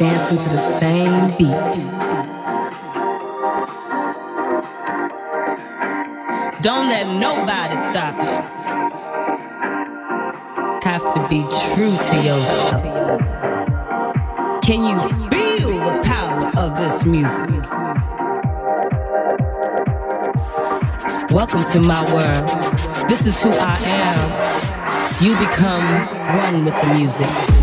dancing to the same beat. Don't let nobody stop you. Have to be true to yourself. Can you feel the power of this music? Welcome to my world. This is who I am. You become one with the music.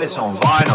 I've on vinyl.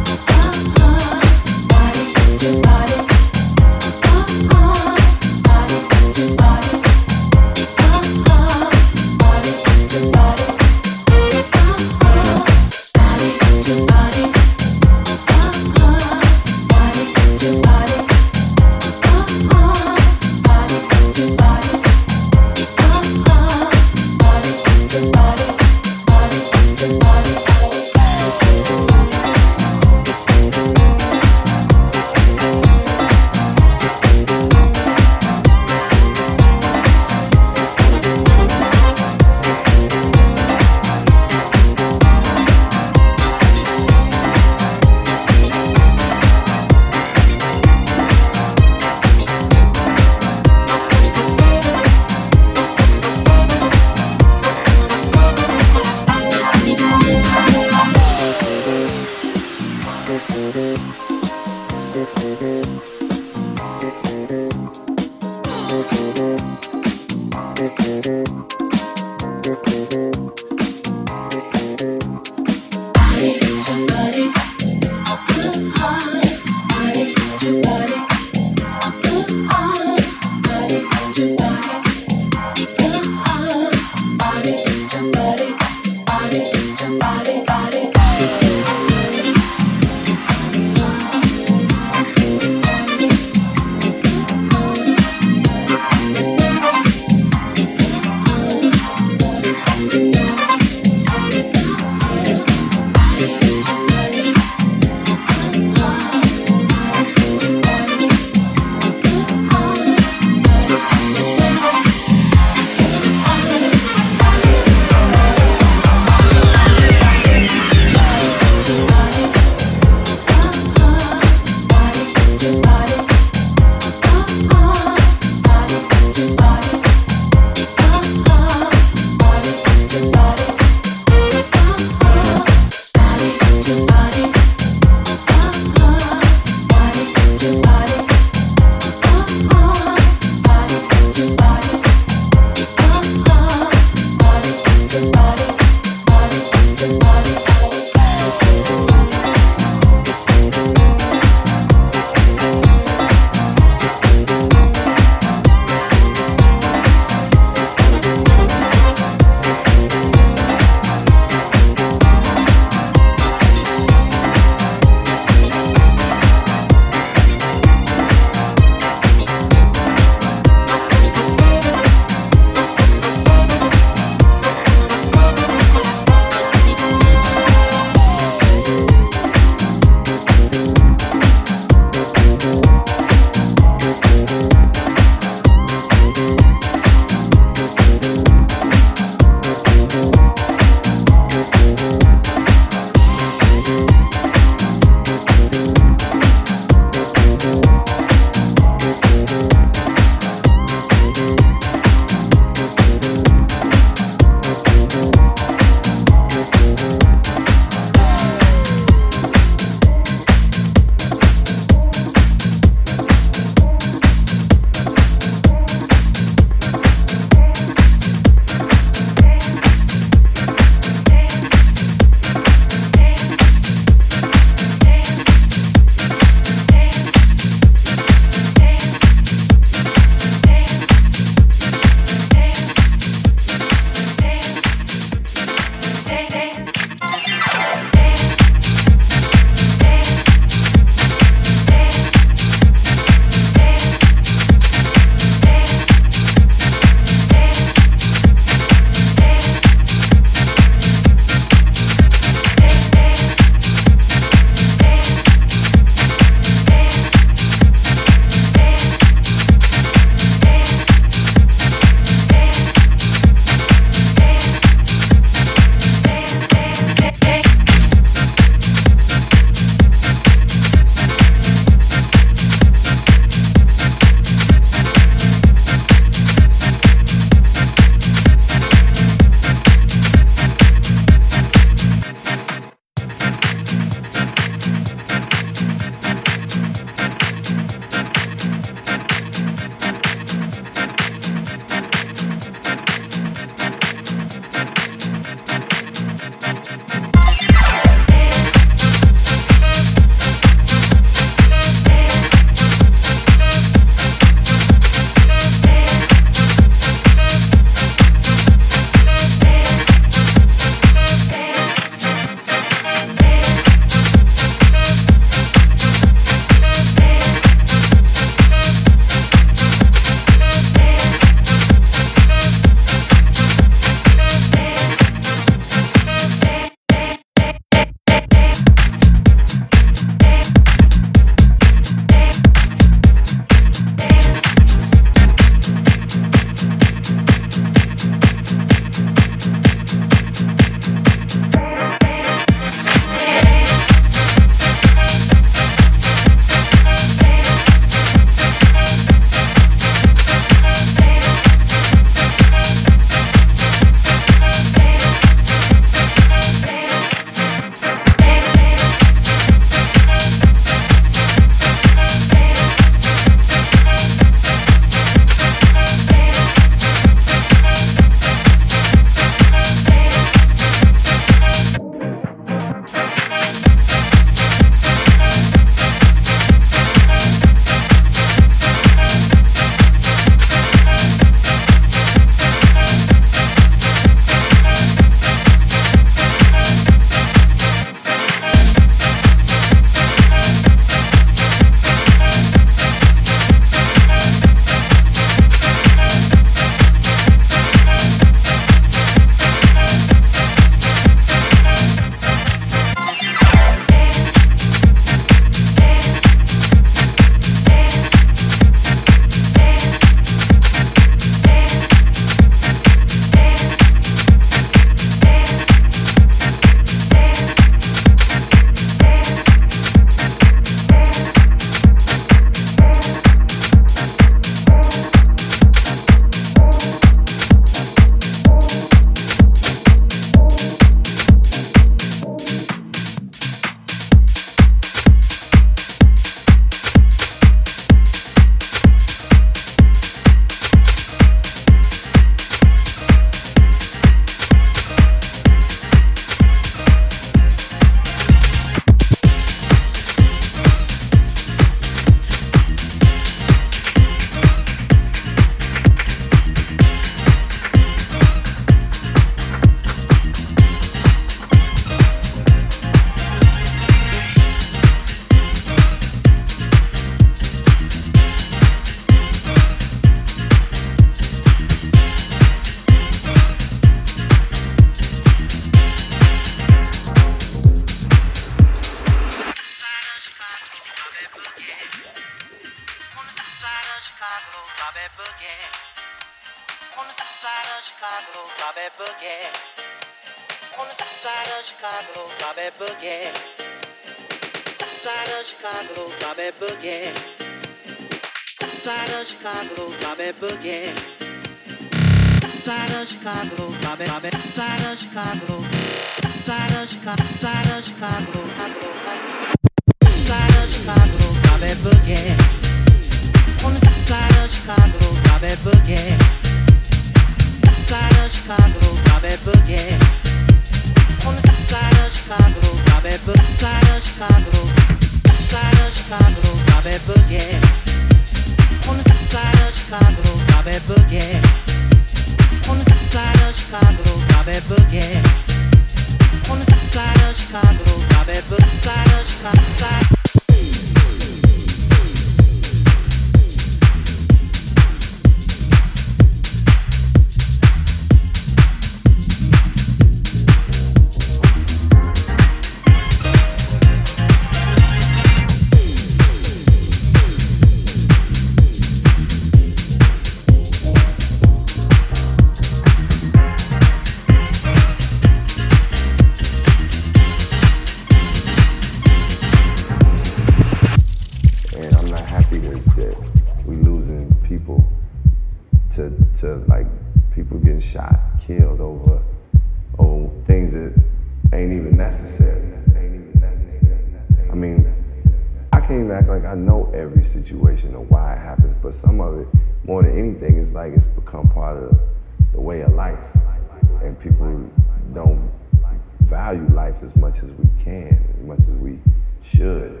life as much as we can, as much as we should.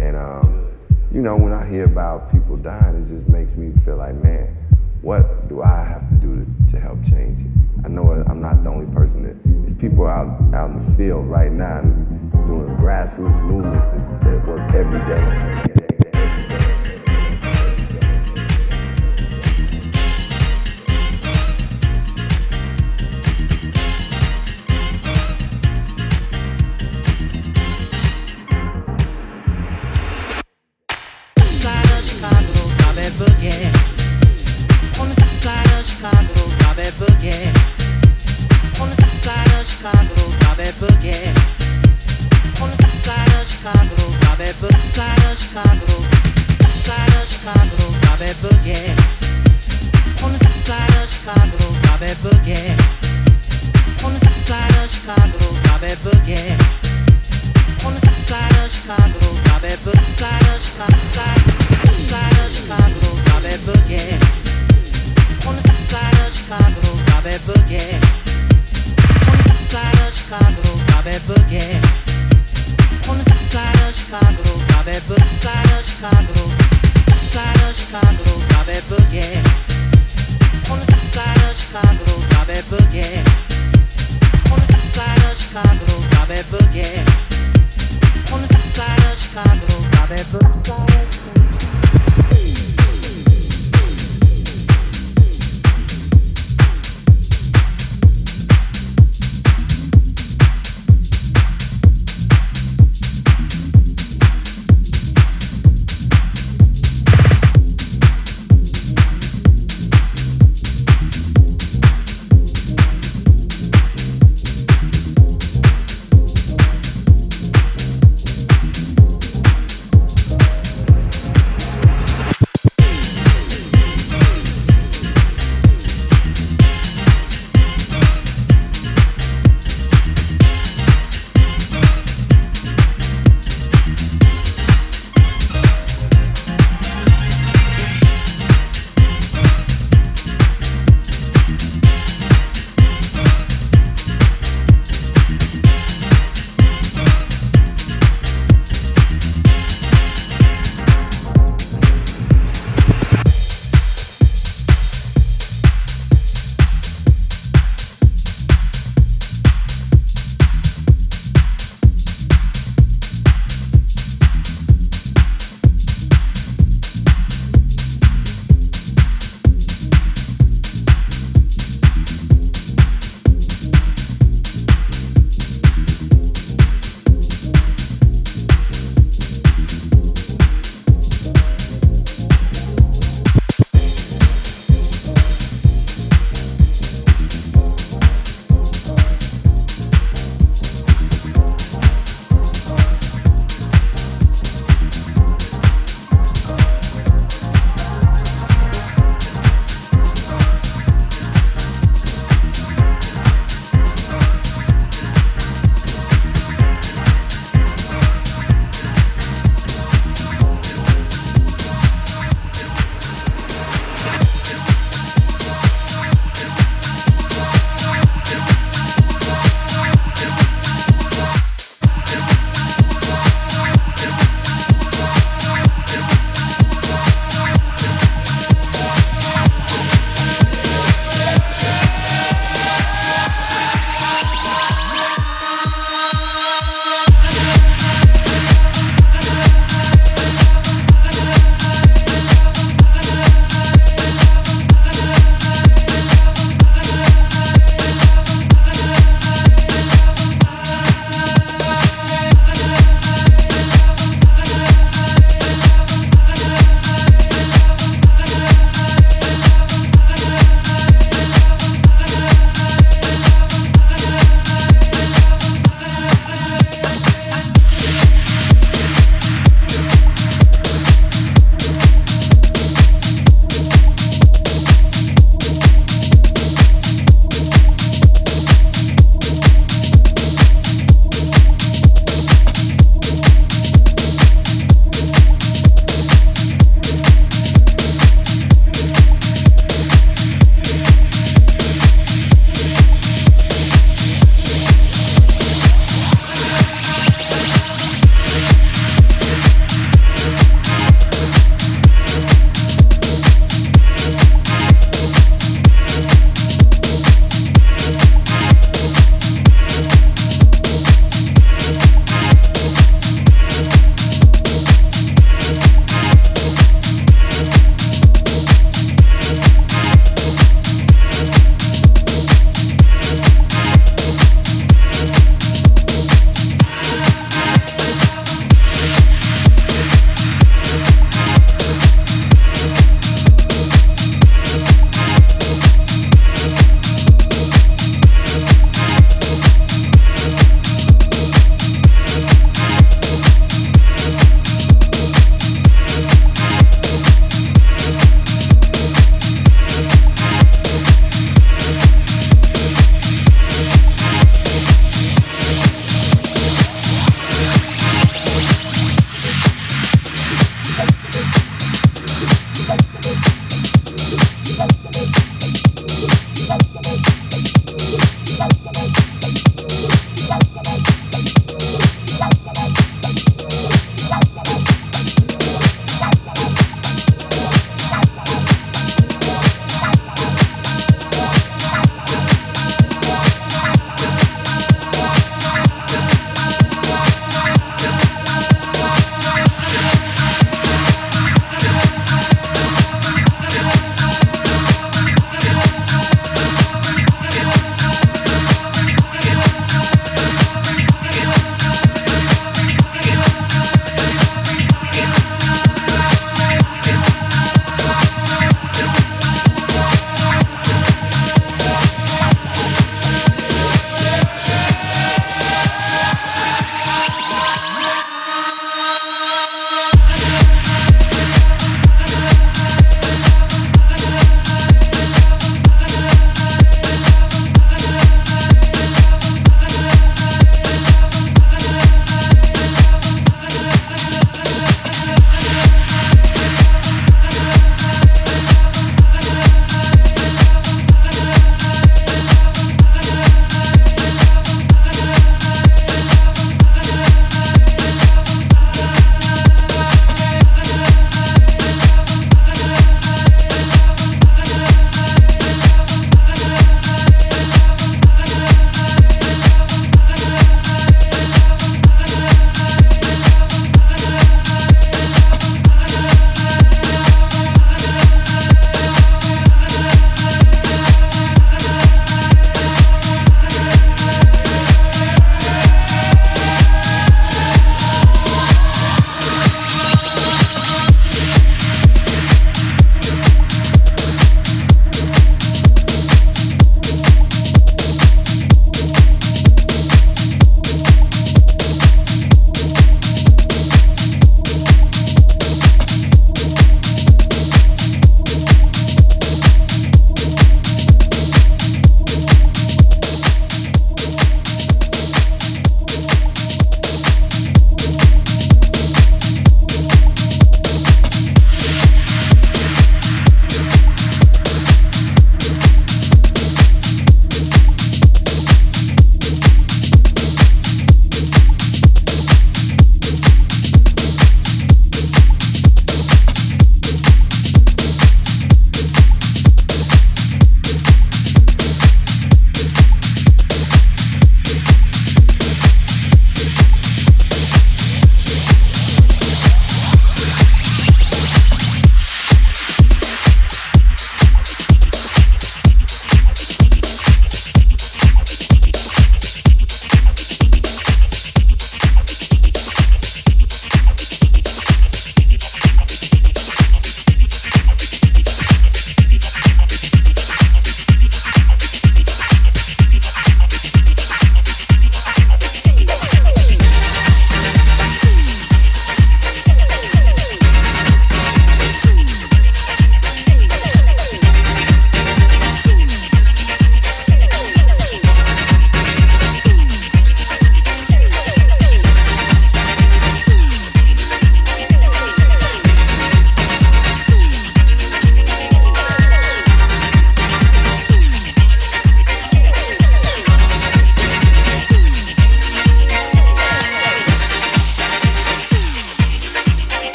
And um, you know, when I hear about people dying, it just makes me feel like, man, what do I have to do to, to help change it? I know I'm not the only person that there's people out out in the field right now doing grassroots movements that work every day.